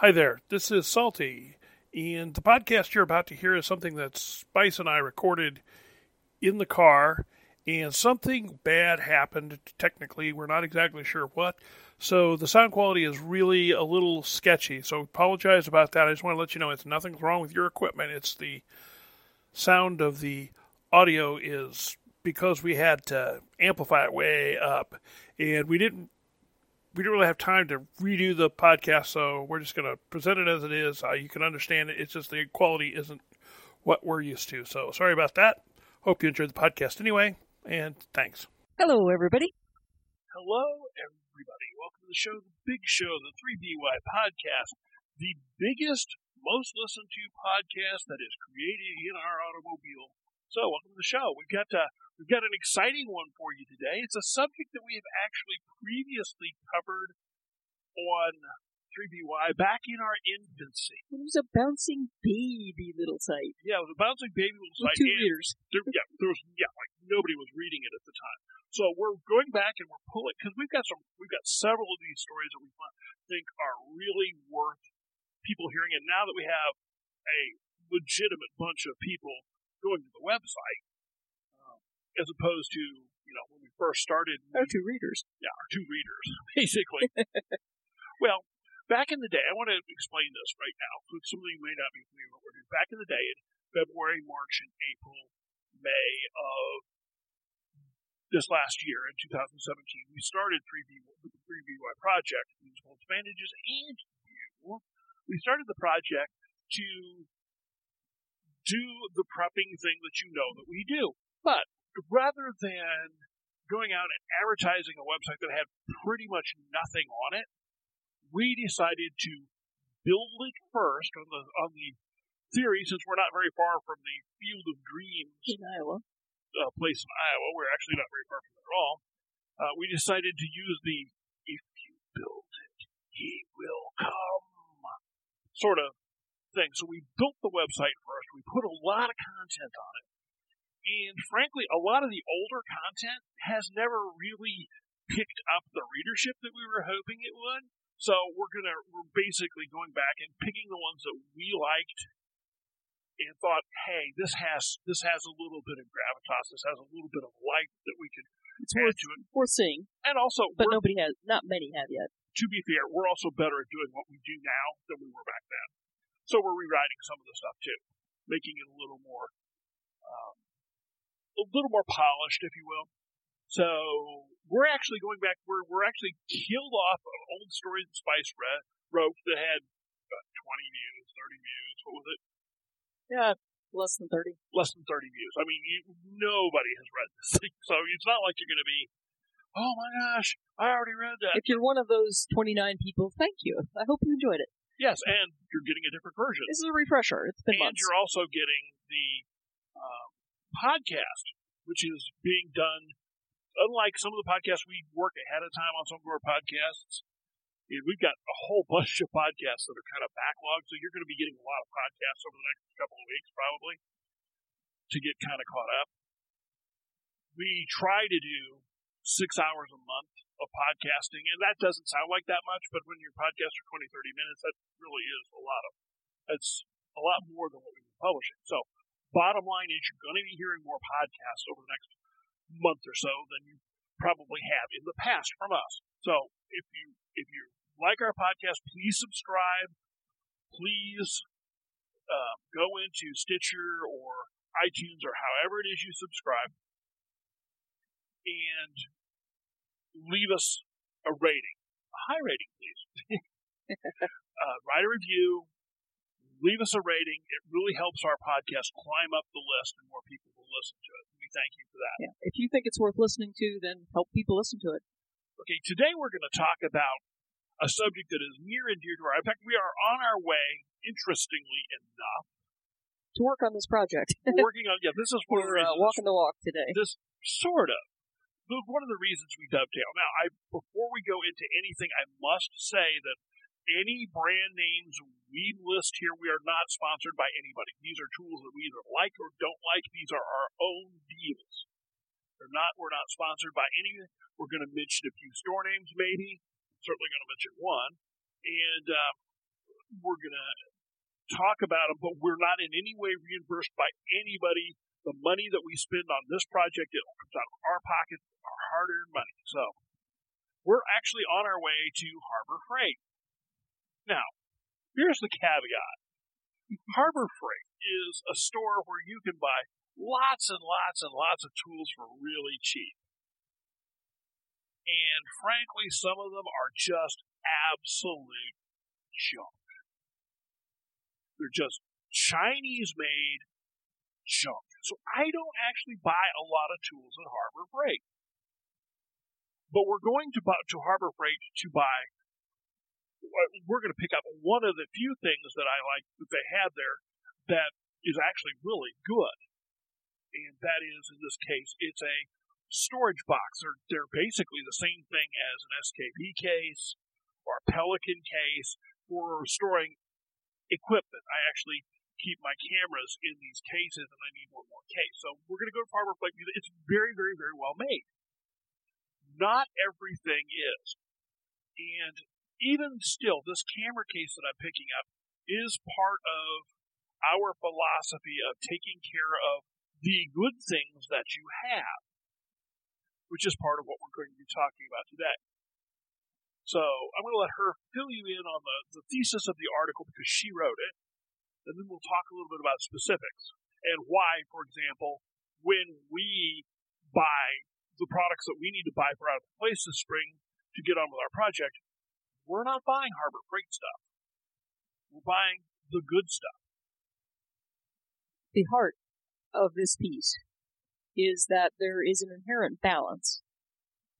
Hi there, this is Salty, and the podcast you're about to hear is something that Spice and I recorded in the car, and something bad happened. Technically, we're not exactly sure what, so the sound quality is really a little sketchy. So apologize about that. I just want to let you know it's nothing's wrong with your equipment. It's the sound of the audio is because we had to amplify it way up, and we didn't we don't really have time to redo the podcast, so we're just going to present it as it is. Uh, you can understand it. It's just the quality isn't what we're used to. So sorry about that. Hope you enjoyed the podcast anyway, and thanks. Hello, everybody. Hello, everybody. Welcome to the show, the big show, the 3BY podcast, the biggest, most listened to podcast that is created in our automobile. So, welcome to the show. We've got uh, We've got an exciting one for you today. It's a subject that we have actually previously covered on 3BY back in our infancy. It was a bouncing baby little site. Yeah, it was a bouncing baby little site. With two readers. There, yeah, there was yeah, like nobody was reading it at the time. So we're going back and we're pulling because we've got some, we've got several of these stories that we think are really worth people hearing. And now that we have a legitimate bunch of people going to the website, um, as opposed to you know when we first started. Our two readers. Yeah, our two readers, basically. well, back in the day, I want to explain this right now. because some of you may not be familiar with what we're doing. Back in the day, in February, March, and April, May of this last year in 2017, we started 3B with the 3BY project, Musical Advantages, and you. We started the project to do the prepping thing that you know that we do. But rather than going out and advertising a website that had pretty much nothing on it, we decided to build it first on the on the theory, since we're not very far from the Field of Dreams in Iowa, uh, place in Iowa. We're actually not very far from it at all. Uh, we decided to use the "if you build it, he will come" sort of thing. So we built the website first. We put a lot of content on it. And frankly, a lot of the older content has never really picked up the readership that we were hoping it would. So we're gonna we're basically going back and picking the ones that we liked and thought, hey, this has this has a little bit of gravitas, this has a little bit of life that we could it's add worth, to it. Worth seeing. And also But nobody has not many have yet. To be fair, we're also better at doing what we do now than we were back then. So we're rewriting some of the stuff too, making it a little more um, a little more polished, if you will. So we're actually going back. We're we're actually killed off of old stories that Spice read, wrote that had uh, twenty views, thirty views. What was it? Yeah, less than thirty. Less than thirty views. I mean, you, nobody has read this thing, so it's not like you're going to be. Oh my gosh, I already read that. If you're one of those 29 people, thank you. I hope you enjoyed it. Yes, and you're getting a different version. This is a refresher. It's been and months. you're also getting the um, podcast, which is being done. Unlike some of the podcasts we work ahead of time on some of our podcasts, we've got a whole bunch of podcasts that are kind of backlogged. So you're going to be getting a lot of podcasts over the next couple of weeks, probably, to get kind of caught up. We try to do six hours a month of podcasting, and that doesn't sound like that much, but when your podcasts are 20, 30 minutes, that really is a lot of, it's a lot more than what we've been publishing. So bottom line is you're going to be hearing more podcasts over the next month or so than you probably have in the past from us. So if you if you like our podcast, please subscribe. Please uh, go into Stitcher or iTunes or however it is you subscribe and leave us a rating, a high rating, please. uh, write a review, leave us a rating. It really helps our podcast climb up the list and more people will listen to it. We thank you for that. Yeah. If you think it's worth listening to, then help people listen to it. Okay, today we're going to talk about a subject that is near and dear to our. In fact, we are on our way, interestingly enough, to work on this project. we're working on. Yeah, this is one we're, uh, walking the walk today. This sort of. One of the reasons we dovetail. Now, I before we go into anything, I must say that any brand names we list here, we are not sponsored by anybody. These are tools that we either like or don't like. These are our own deals. They're not. We're not sponsored by any. We're going to mention a few store names, maybe. Certainly going to mention one, and uh, we're going to talk about them, but we're not in any way reimbursed by anybody. The money that we spend on this project, it comes out of our pocket, our hard earned money. So we're actually on our way to Harbor Freight. Now, here's the caveat Harbor Freight is a store where you can buy lots and lots and lots of tools for really cheap. And frankly, some of them are just absolute junk. They're just Chinese made junk. So I don't actually buy a lot of tools at Harbor Freight. But we're going to, to Harbor Freight to buy, we're going to pick up one of the few things that I like that they have there that is actually really good. And that is, in this case, it's a storage box. They're, they're basically the same thing as an SKB case or a Pelican case for storing equipment. I actually keep my cameras in these cases, and I need one more case. So we're going to go to Harbor Freight because it's very, very, very well made. Not everything is. And even still, this camera case that I'm picking up is part of our philosophy of taking care of the good things that you have, which is part of what we're going to be talking about today. So I'm going to let her fill you in on the, the thesis of the article because she wrote it. And then we'll talk a little bit about specifics and why, for example, when we buy the products that we need to buy for out of the place this spring to get on with our project, we're not buying Harbor Freight stuff. We're buying the good stuff. The heart of this piece is that there is an inherent balance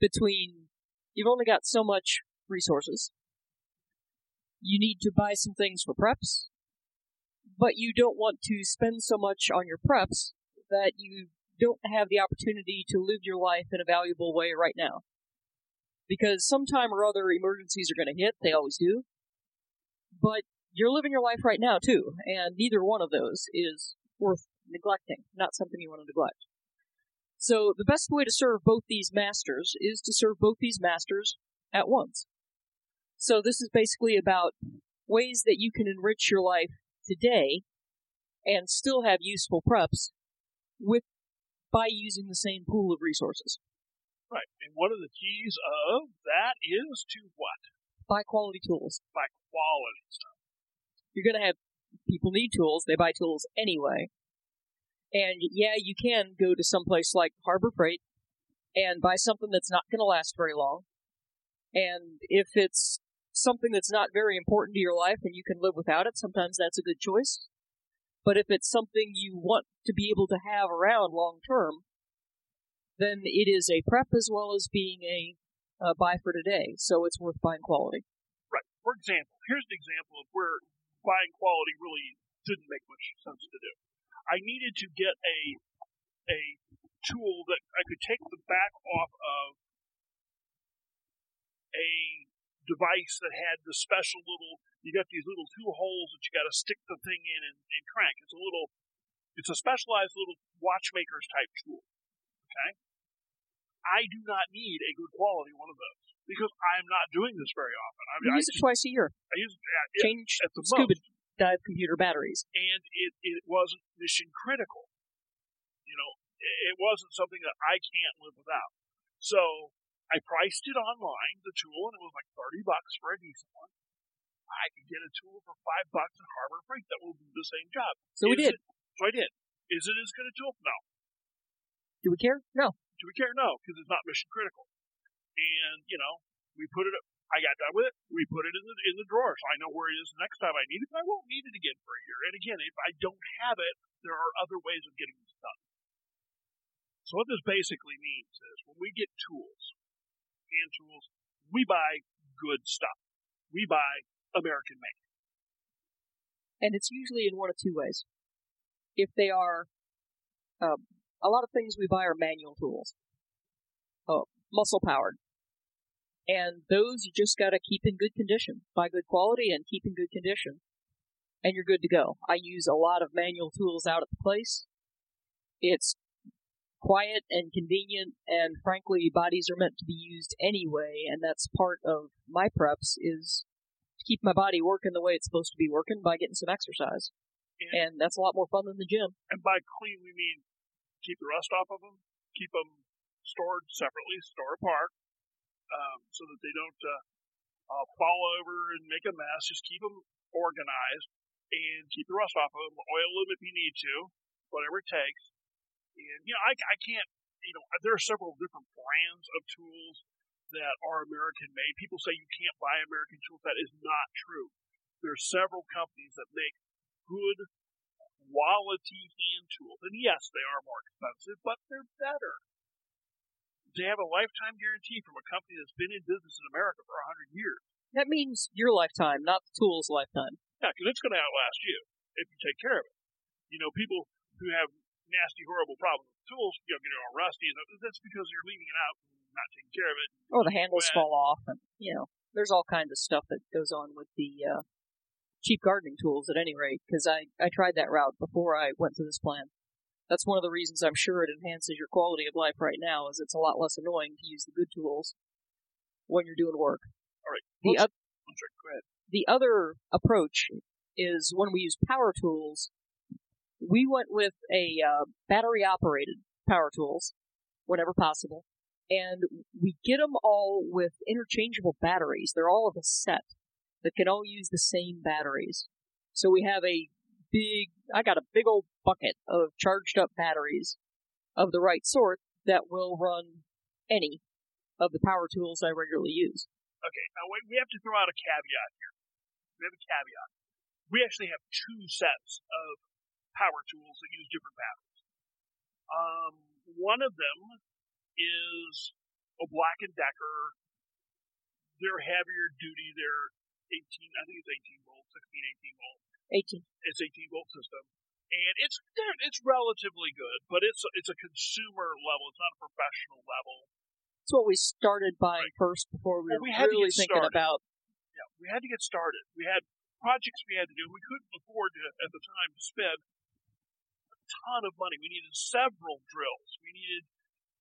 between you've only got so much resources. You need to buy some things for preps, but you don't want to spend so much on your preps that you don't have the opportunity to live your life in a valuable way right now. Because sometime or other emergencies are going to hit, they always do. But you're living your life right now too, and neither one of those is worth neglecting, not something you want to neglect. So the best way to serve both these masters is to serve both these masters at once. So this is basically about ways that you can enrich your life today and still have useful preps with by using the same pool of resources. Right. And one of the keys of that is to what? Buy quality tools. Buy quality stuff. You're going to have people need tools, they buy tools anyway. And yeah, you can go to some place like Harbor Freight and buy something that's not going to last very long. And if it's something that's not very important to your life and you can live without it, sometimes that's a good choice. But if it's something you want to be able to have around long term, then it is a prep as well as being a uh, buy for today. So it's worth buying quality. Right. For example, here's an example of where buying quality really didn't make much sense to do. I needed to get a a tool that I could take the back off of a device that had the special little. You got these little two holes that you got to stick the thing in and, and crank. It's a little. It's a specialized little watchmaker's type tool. Okay. I do not need a good quality one of those because I'm not doing this very often. I mean, use I it twice a year. I use it at, change at the scuba most. dive computer batteries, and it it wasn't mission critical. You know, it wasn't something that I can't live without. So I priced it online, the tool, and it was like 30 bucks for a decent one. I could get a tool for five bucks at Harbor Freight that will do the same job. So we did. It, so I did. Is it as good a tool? No. Do we care? No. Do we care? No, because it's not mission critical. And, you know, we put it, I got done with it. We put it in the, in the drawer so I know where it is the next time I need it. I won't need it again for a year. And again, if I don't have it, there are other ways of getting this done. So what this basically means is when we get tools, hand tools. We buy good stuff. We buy American made. And it's usually in one of two ways. If they are, um, a lot of things we buy are manual tools, uh, muscle powered. And those you just gotta keep in good condition, buy good quality and keep in good condition. And you're good to go. I use a lot of manual tools out at the place. It's quiet and convenient, and frankly, bodies are meant to be used anyway, and that's part of my preps is to keep my body working the way it's supposed to be working by getting some exercise. And, And that's a lot more fun than the gym. and by clean, we mean keep the rust off of them, keep them stored separately, store apart, um, so that they don't uh, uh, fall over and make a mess. Just keep them organized and keep the rust off of them. Oil them if you need to, whatever it takes. And you know, I, I can't. You know, there are several different brands of tools that are American made. People say you can't buy American tools. That is not true. There are several companies that make good quality hand tools. And yes, they are more expensive, but they're better. They have a lifetime guarantee from a company that's been in business in America for a hundred years. That means your lifetime, not the tool's lifetime. Yeah, because it's going to outlast you if you take care of it. You know, people who have nasty, horrible problems with tools, you know, getting all rusty, and that's because you're leaving it out and not taking care of it. Or the handles Wet. fall off, and you know, there's all kinds of stuff that goes on with the uh, cheap gardening tools. At any rate, because I I tried that route before I went to this plan. That's one of the reasons I'm sure it enhances your quality of life right now. Is it's a lot less annoying to use the good tools when you're doing work. All right. The Let's- sorry, go ahead. the other approach is when we use power tools, we went with a uh, battery operated power tools whenever possible, and we get them all with interchangeable batteries. They're all of a set that can all use the same batteries. So we have a big, I got a big old bucket of charged up batteries of the right sort that will run any of the power tools I regularly use. Okay, now we have to throw out a caveat here. We have a caveat. We actually have two sets of power tools that use different batteries. Um, one of them is a Black and Decker. They're heavier duty. They're 18, I think it's 18 volt, 16, 18 volt. 18. It's 18 volt system, and it's it's relatively good, but it's it's a consumer level. It's not a professional level. That's what we started buying first before we Well, were we had to really get thinking started. about. Yeah, we had to get started. We had projects we had to do. We couldn't afford to, at the time to spend ton of money. We needed several drills. We needed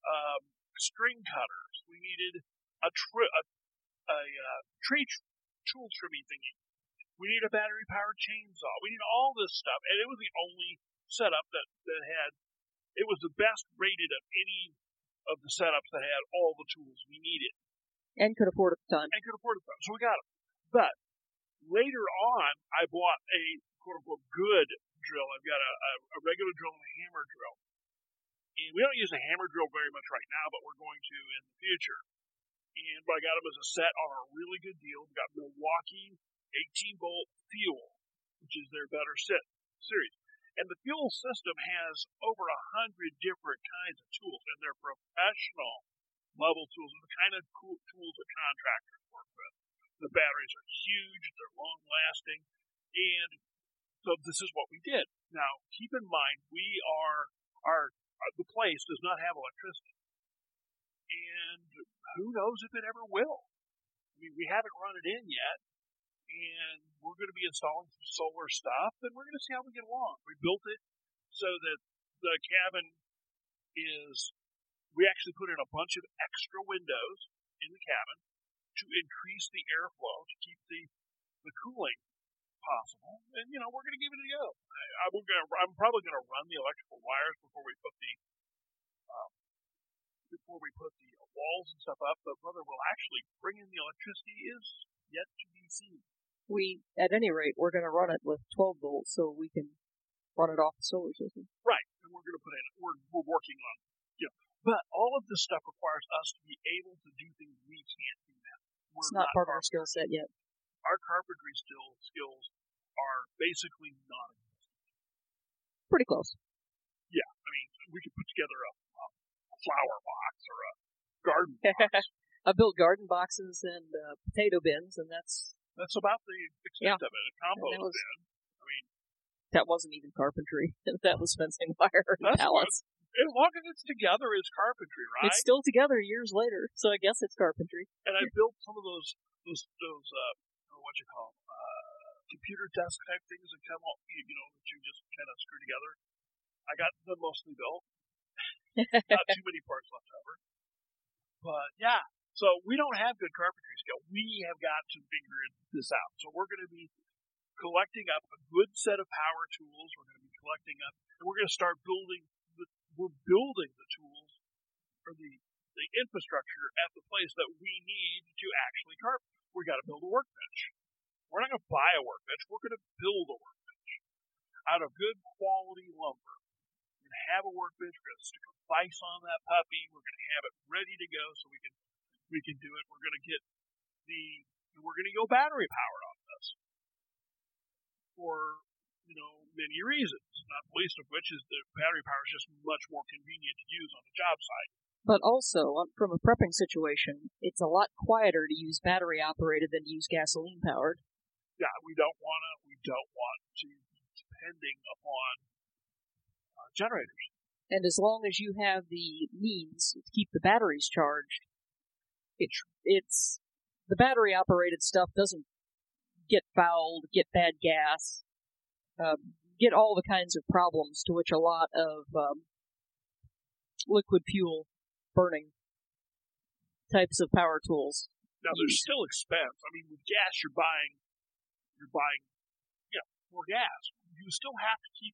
um, string cutters. We needed a, tri- a, a uh, tree tr- tool trimming thingy. We needed a battery powered chainsaw. We needed all this stuff, and it was the only setup that that had. It was the best rated of any of the setups that had all the tools we needed and could afford the time. and could afford them. So we got them. But later on, I bought a quote unquote good drill. I've got a, a, regular drill and a hammer drill. And we don't use a hammer drill very much right now, but we're going to in the future. And I got them as a set on a really good deal. We got Milwaukee 18 volt fuel, which is their better set series. And the fuel system has over a hundred different kinds of tools, and they're professional level tools. They're the kind of cool tools that contractors work with. The batteries are huge, they're long lasting, and so this is what we did. Now, keep in mind, we are, our, uh, the place does not have electricity. And who knows if it ever will. I mean, we haven't run it in yet, and we're going to be installing some solar stuff, and we're going to see how we get along. We built it so that the cabin is, we actually put in a bunch of extra windows in the cabin to increase the airflow, to keep the, the cooling possible. And, you know, we're going to give it a go. I, I'm, gonna, I'm probably going to run the electrical wires before we put the, um, before we put the walls and stuff up, but whether we'll actually bring in the electricity is yet to be seen. We, at any rate, we're going to run it with 12 volts so we can run it off the solar system. Right, and we're going to put in, we're, we're working on, you know, but all of this stuff requires us to be able to do things we can't do now. We're It's not part of our skill set yet. Our carpentry still skills are basically non-existent. Pretty close. Yeah, I mean, we could put together a, a flower box or a garden box. I built garden boxes and uh, potato bins, and that's That's about the extent of it. A compost was- bin. I mean, that wasn't even carpentry. that was fencing wire and That's what- pallets. as long as it's together, it's carpentry, right? It's still together years later, so I guess it's carpentry. and I built some of those those those uh what you call uh computer desk type things that come off you, you know that you just kind of screw together. I got them mostly built. Not too many parts left over. But yeah, So we don't have good carpentry skill. We have got to figure this out. So we're going to be collecting up a good set of power tools. We're going to be collecting up, and we're going to start building. The, we're building the tools or the the infrastructure at the place that we need to actually carpet. We got to build a workbench. We're not going to buy a workbench. We're going to build a workbench out of good quality lumber. We're going to have a workbench. We're going to stick a vise on that puppy. We're going to have it ready to go so we can we can do it. We're going to get the we're going to go battery powered on this for you know many reasons. Not the least of which is the battery power is just much more convenient to use on the job site. But also, um, from a prepping situation, it's a lot quieter to use battery operated than to use gasoline powered. Yeah, we don't want to. We don't want to be depending upon uh, generators. And as long as you have the means to keep the batteries charged, it, it's the battery operated stuff doesn't get fouled, get bad gas, um, get all the kinds of problems to which a lot of um, liquid fuel burning types of power tools. Now there's still expense. I mean, with gas, you're buying, you're buying, yeah, more gas. You still have to keep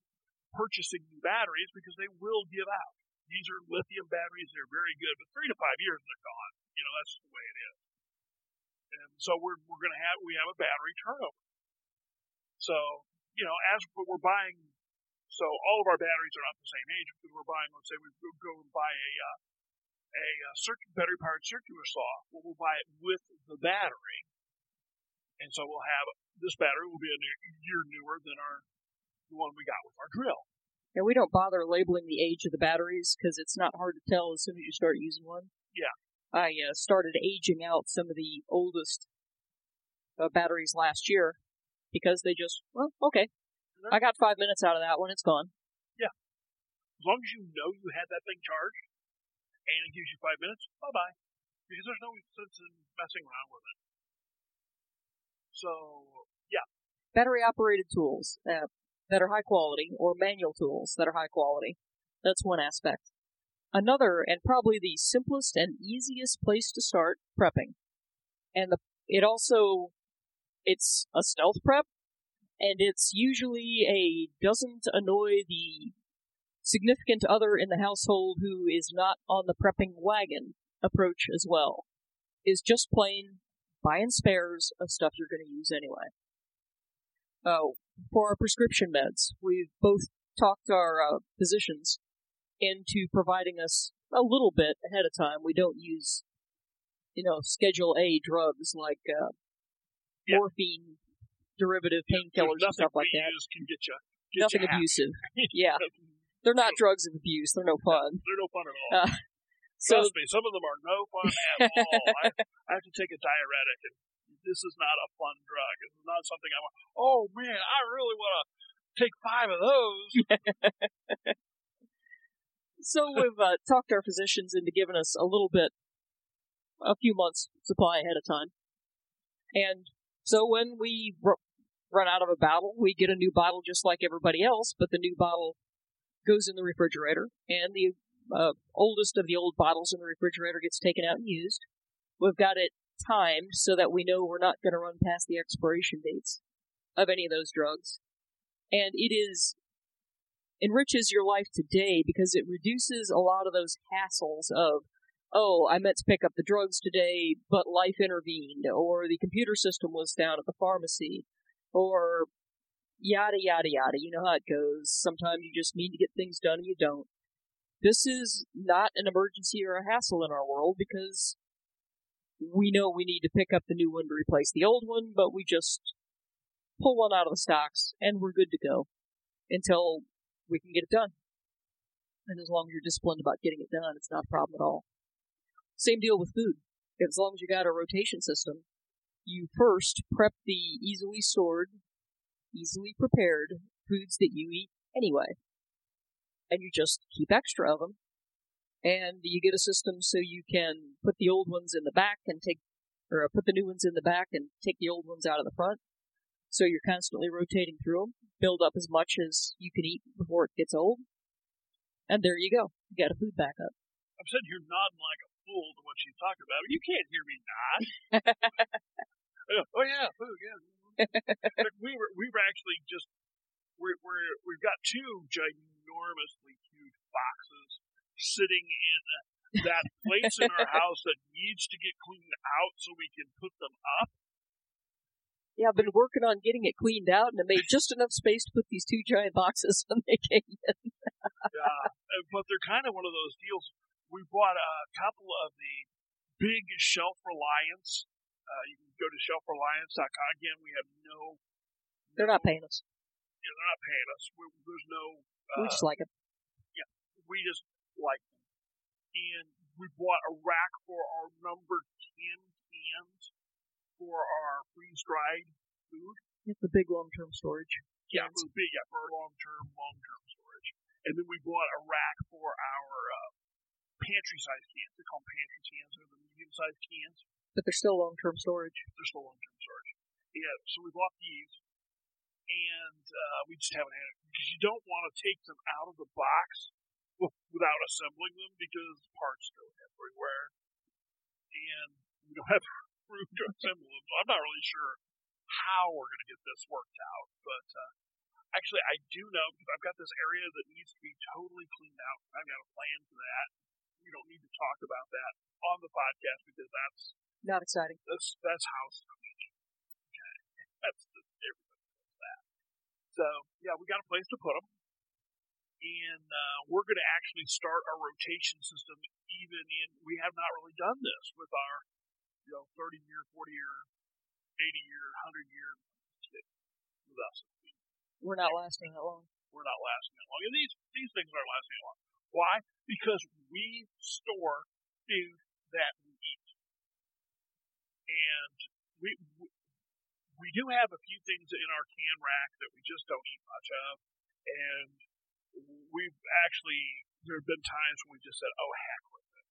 purchasing new batteries because they will give out. These are lithium batteries; they're very good, but three to five years they're gone. You know, that's the way it is. And so we're we're going to have we have a battery turnover. So you know, as we're buying, so all of our batteries are not the same age because we're buying. Let's say we go and buy a uh, a, a circuit, battery powered circular saw. Well, we'll buy it with the battery. And so we'll have this battery will be a year newer than our the one we got with our drill. And we don't bother labeling the age of the batteries because it's not hard to tell as soon as you start using one. Yeah. I uh, started aging out some of the oldest uh, batteries last year because they just, well, okay. I got five minutes out of that one. It's gone. Yeah. As long as you know you had that thing charged, and it gives you five minutes, bye bye. Because there's no sense in messing around with it. So, yeah. Battery operated tools uh, that are high quality, or manual tools that are high quality. That's one aspect. Another, and probably the simplest and easiest place to start prepping. And the, it also, it's a stealth prep, and it's usually a doesn't annoy the significant other in the household who is not on the prepping wagon approach as well. Is just plain buying spares of stuff you're going to use anyway. Oh, for our prescription meds, we've both talked our uh, physicians into providing us a little bit ahead of time. We don't use, you know, Schedule A drugs like uh, yeah. morphine derivative painkillers and stuff like that. Get you, get nothing abusive. yeah. They're not drugs of abuse. They're no fun. They're no fun at all. So, Trust me, some of them are no fun at all. I, I have to take a diuretic, and this is not a fun drug. It's not something I want. Oh man, I really want to take five of those. so we've uh, talked our physicians into giving us a little bit, a few months supply ahead of time, and so when we r- run out of a bottle, we get a new bottle just like everybody else, but the new bottle goes in the refrigerator, and the uh, oldest of the old bottles in the refrigerator gets taken out and used. We've got it timed so that we know we're not going to run past the expiration dates of any of those drugs. And it is enriches your life today because it reduces a lot of those hassles of, oh, I meant to pick up the drugs today, but life intervened, or the computer system was down at the pharmacy, or yada yada yada. You know how it goes. Sometimes you just need to get things done and you don't. This is not an emergency or a hassle in our world because we know we need to pick up the new one to replace the old one, but we just pull one out of the stocks and we're good to go until we can get it done. And as long as you're disciplined about getting it done, it's not a problem at all. Same deal with food. As long as you got a rotation system, you first prep the easily stored easily prepared foods that you eat anyway. And you just keep extra of them. And you get a system so you can put the old ones in the back and take, or put the new ones in the back and take the old ones out of the front. So you're constantly rotating through them, build up as much as you can eat before it gets old. And there you go. You got a food backup. I'm sitting here nodding like a fool to what she's talking about. You can't hear me nod. Oh yeah, food, yeah. We were we were actually just we're, we're we've got two ginormously huge boxes sitting in that place in our house that needs to get cleaned out so we can put them up. Yeah, I've been working on getting it cleaned out, and I made just enough space to put these two giant boxes when they came in. yeah, but they're kind of one of those deals. We bought a couple of the big Shelf Reliance. Uh, you can go to shelfreliance.com. Again, we have no. They're no, not paying us. Yeah, they're not paying us. We, there's no. Uh, we just like them. Yeah, we just like them. And we bought a rack for our number 10 cans for our freeze dried food. It's a big long term storage. Yeah, for big, yeah, for long term, long term storage. And then we bought a rack for our uh, pantry sized cans. They call them pantry cans. They're the medium sized cans. But they're still long term storage. They're still long term storage. Yeah, so we bought these, and uh, we just haven't had it because you don't want to take them out of the box without assembling them because parts go everywhere, and we don't have room to assemble them. So I'm not really sure how we're going to get this worked out, but uh, actually I do know because I've got this area that needs to be totally cleaned out. I've got a plan for that. We don't need to talk about that on the podcast because that's not exciting. That's that's house cleaning. Okay, that's the, everybody knows that. So yeah, we got a place to put them, and uh, we're going to actually start our rotation system. Even in we have not really done this with our you know 30 year, 40 year, 80 year, 100 year with us. We're not lasting that long. We're not lasting that long, and these these things aren't lasting that long. Why? Because we store food that we eat, and we, we we do have a few things in our can rack that we just don't eat much of, and we've actually there have been times when we just said, "Oh heck with it,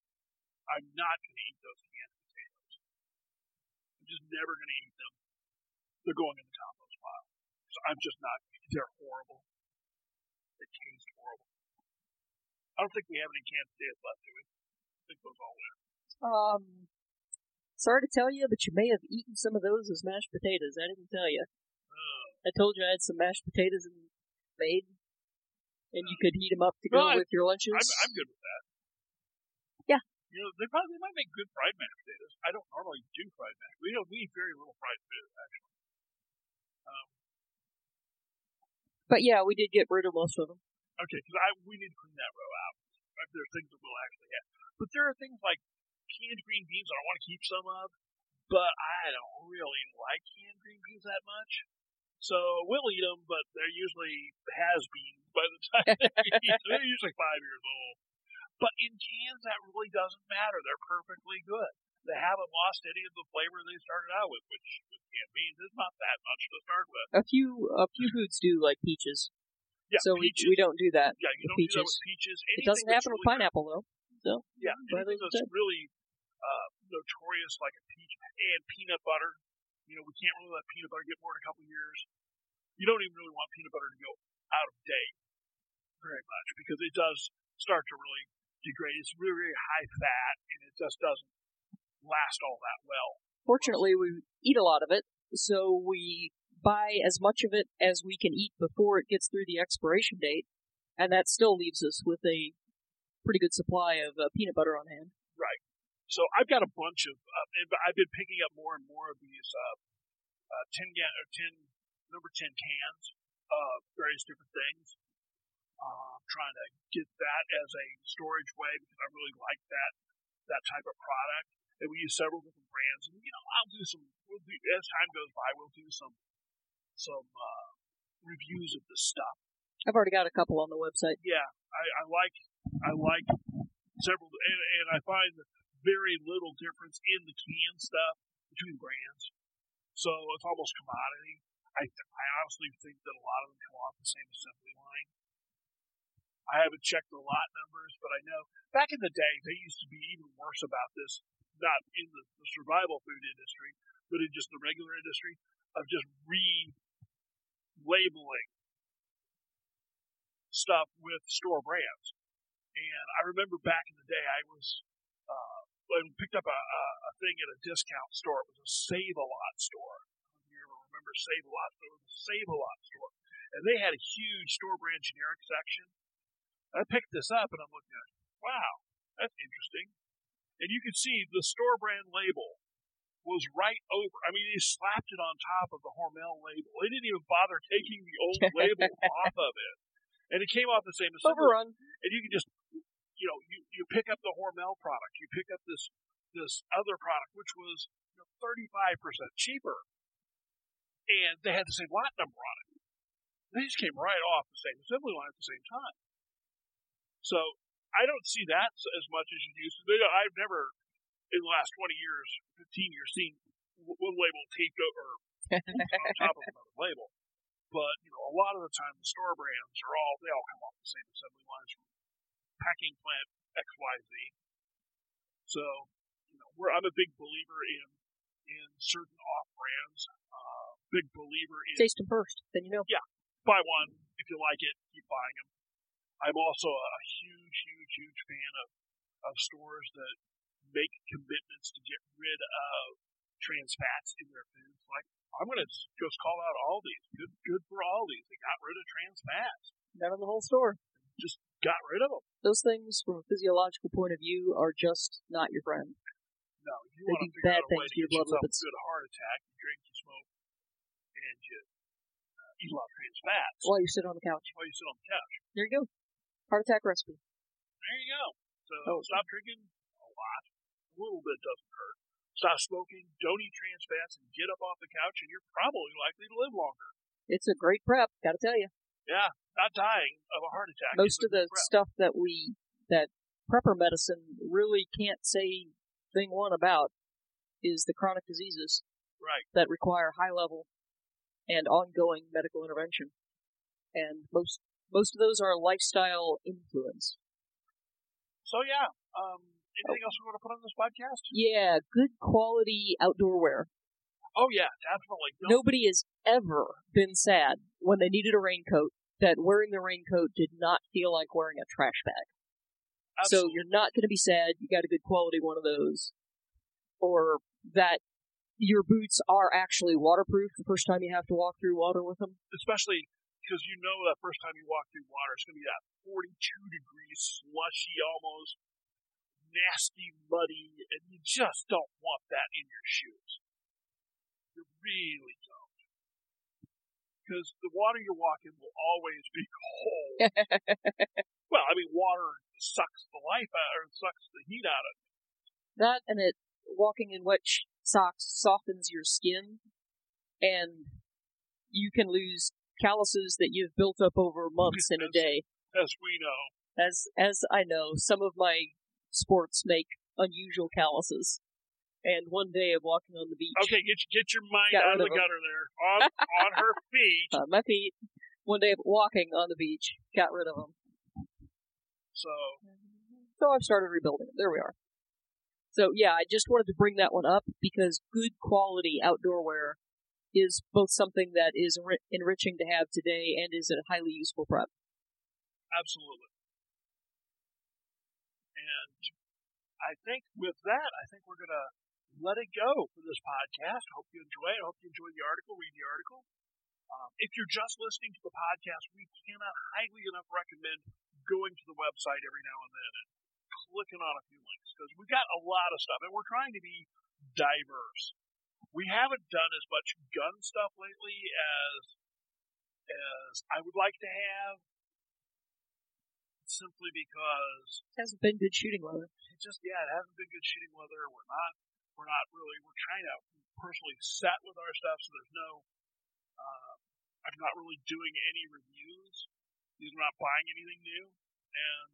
I'm not going to eat those canned potatoes. I'm just never going to eat them. They're going in the compost pile. So I'm just not. They're horrible. They taste horrible. I don't think we have any canned potatoes left, do we? I think those all went. Um, sorry to tell you, but you may have eaten some of those as mashed potatoes. I didn't tell you. Uh, I told you I had some mashed potatoes in made, and you could heat them up to go I- with your lunches. I'm, I'm good with that. Yeah. You know, they probably they might make good fried mashed potatoes. I don't normally do fried mashed. We don't we eat very little fried potatoes actually. Um, but yeah, we did get rid of most of them. okay, because I we need to clean that row out. There are things that we'll actually have, but there are things like canned green beans I want to keep some of, but I don't really like canned green beans that much. So we'll eat them, but they're usually has beans by the time they they're usually five years old. But in cans, that really doesn't matter. They're perfectly good. They haven't lost any of the flavor they started out with, which with canned beans is not that much to start with. A few, a few foods do like peaches, Yeah, so we peaches. we don't do that. yeah, you with don't do that peaches. with peaches. It doesn't happen with really good- pineapple though. So Yeah, anything that's instead. really uh, notorious, like a peach and peanut butter. You know, we can't really let peanut butter get more than a couple years. You don't even really want peanut butter to go out of date very much because it does start to really degrade. It's really, really high fat and it just doesn't last all that well. Fortunately, we eat a lot of it, so we buy as much of it as we can eat before it gets through the expiration date, and that still leaves us with a pretty good supply of uh, peanut butter on hand. So I've got a bunch of, uh, I've been picking up more and more of these uh, uh, ten ga- or ten number ten cans of various different things. Uh, I'm trying to get that as a storage way because I really like that that type of product. And we use several different brands, and you know I'll do some. We'll do as time goes by, we'll do some some uh, reviews of this stuff. I've already got a couple on the website. Yeah, I, I like I like several, and, and I find very little difference in the can stuff between brands. So it's almost commodity. I I honestly think that a lot of them come off the same assembly line. I haven't checked the lot numbers, but I know back in the day they used to be even worse about this. Not in the, the survival food industry, but in just the regular industry of just re-labeling stuff with store brands. And I remember back in the day, I was uh, and picked up a, a, a thing at a discount store. It was a Save a Lot store. If you ever remember Save a Lot? It was a Save a Lot store, and they had a huge store brand generic section. I picked this up and I'm looking at, it. wow, that's interesting. And you can see the store brand label was right over. I mean, they slapped it on top of the Hormel label. They didn't even bother taking the old label off of it, and it came off the same assembly. Overrun. And you can just, you know, you, you pick up the Hormel product, you pick up this this other product, which was you know, 35% cheaper, and they had the same lot number on it. They just came right off the same assembly line at the same time. So I don't see that as much as you used to. I've never, in the last 20 years, 15 years, seen one label taped over on top of another label. But, you know, a lot of the time the store brands are all, they all come off the same assembly lines from packing plant XYZ. So, you know, we're, I'm a big believer in, in certain off brands. Uh, big believer in. Taste them first, then you know. Yeah. Buy one. If you like it, keep buying them. I'm also a huge, huge, huge fan of, of stores that make commitments to get rid of trans fats in their foods. Like, I'm going to just call out Aldi's. Good, good for Aldi's. They got rid of trans fats. None in the whole store. Just got rid of them. Those things, from a physiological point of view, are just not your friend. No, you They want to figure bad out a way things to get blood yourself a good heart attack. You drink, you smoke, and you uh, eat a lot of trans fats While you sit on the couch. while you sit on the couch. There you go. Heart attack recipe. There you go. So Oh. stop drinking a lot. A little bit doesn't hurt. Stop smoking. Don't eat trans fats, and get up off the couch, and you're probably likely to live longer. It's a great prep, gotta tell you. Yeah, not dying of a heart attack. Most of the prep. stuff that we, that prepper medicine really can't say thing one about is the chronic diseases Right. that require high level and ongoing medical intervention. And most, most of those are lifestyle influenced. So yeah. Um, anything else we want to put on this podcast? Yeah, good quality outdoor wear. Oh yeah, definitely. Nobody has ever been sad when they needed a raincoat that wearing the raincoat did not feel like wearing a trash bag. So you're not going to be sad. You got a good quality one of those, or that your boots are actually waterproof the first time you have to walk through water with them. especially because you know that first time you walk through water, it's going to be that 42 degrees, slushy, almost nasty, muddy, and you just don't want that in your shoes. You really don't. Because the water you walk in will always be cold. well, I mean, water sucks the life out, or sucks the heat out of it. that and it walking in wet socks softens your skin, and you can lose calluses that you've built up over months in a day. As we know. As as I know, some of my sports make unusual calluses. And one day of walking on the beach Okay, get get your mind Got out of the gutter there. On on her feet. on my feet, one day of walking on the beach, got rid of them. So So I've started rebuilding them. There we are. So yeah, I just wanted to bring that one up because good quality outdoor wear is both something that is enri- enriching to have today and is a highly useful prep. Absolutely. And I think with that, I think we're going to let it go for this podcast. Hope you enjoy it. Hope you enjoy the article. Read the article. Um, if you're just listening to the podcast, we cannot highly enough recommend going to the website every now and then and clicking on a few links because we've got a lot of stuff and we're trying to be diverse. We haven't done as much gun stuff lately as as I would like to have simply because It hasn't been good shooting weather. it just yeah, it hasn't been good shooting weather. We're not we're not really we're kind of personally set with our stuff, so there's no uh, I'm not really doing any reviews. because I'm not buying anything new, and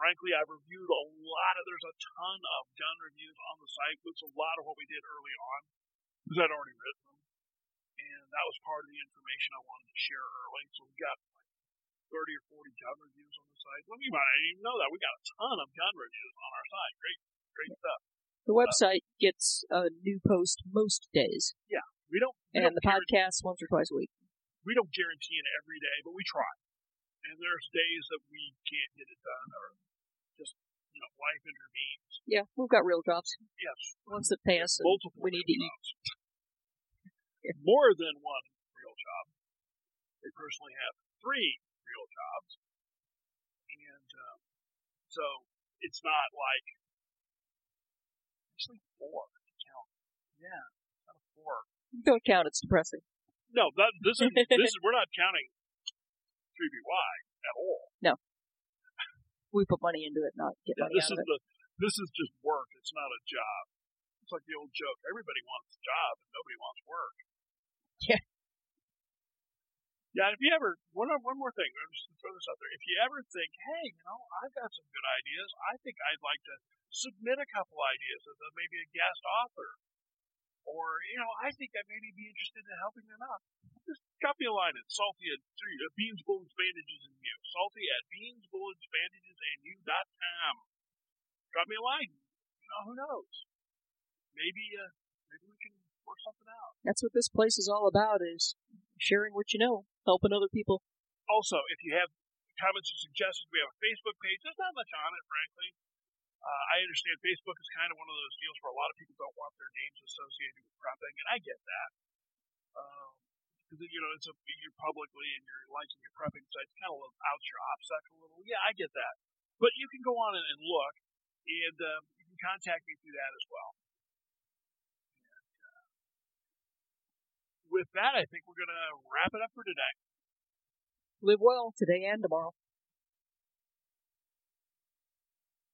frankly, I've reviewed a lot of. There's a ton of gun reviews on the site, which a lot of what we did early on because I'd already written them, and that was part of the information I wanted to share early. So we got like 30 or 40 gun reviews on the site. Well, you might not even know that we got a ton of gun reviews on our site. Great, great stuff. The website gets a new post most days, Yeah, We don't, we and don't the podcast once or twice a week. we don't guarantee it every day, but we try. And there's days that we can't get it done, or just you know, life intervenes. Yeah, we've got real jobs. Yes, Ones that pay us. multiple. we need to eat. jobs. More than one real job. They personally have three real jobs, and um, so it's not like actually four. Count. Yeah, not a four. Don't count. It's depressing. No, that, this is this is we're not counting 3BY at all. No, we put money into it, not get Yeah, money this out is of it. the this is just work. It's not a job. It's like the old joke: everybody wants a job, and nobody wants work. Yeah. Yeah. If you ever one one more thing, I'm just gonna throw this out there. If you ever think, hey, you know, I've got some good ideas. I think I'd like to submit a couple ideas as a, maybe a guest author, or you know, I think I maybe be interested in helping them out. Just drop me a line at salty at three, uh, beans, bullets, bandages, and you. Salty at beans, bullets, bandages, and you dot com. Drop me a line. You know, who knows? Maybe, uh, maybe we can work something out. That's what this place is all about: is sharing what you know, helping other people. Also, if you have comments or suggestions, we have a Facebook page. There's not much on it, frankly. Uh, I understand Facebook is kind of one of those deals where a lot of people don't want their names associated with prepping, and I get that. Because, you know, it's a, you're publicly and you're liking your prepping site. It's kind of outs your OPSEC a little. Yeah, I get that. But you can go on and, and look, and um, you can contact me through that as well. And, uh, with that, I think we're going to wrap it up for today. Live well today and tomorrow.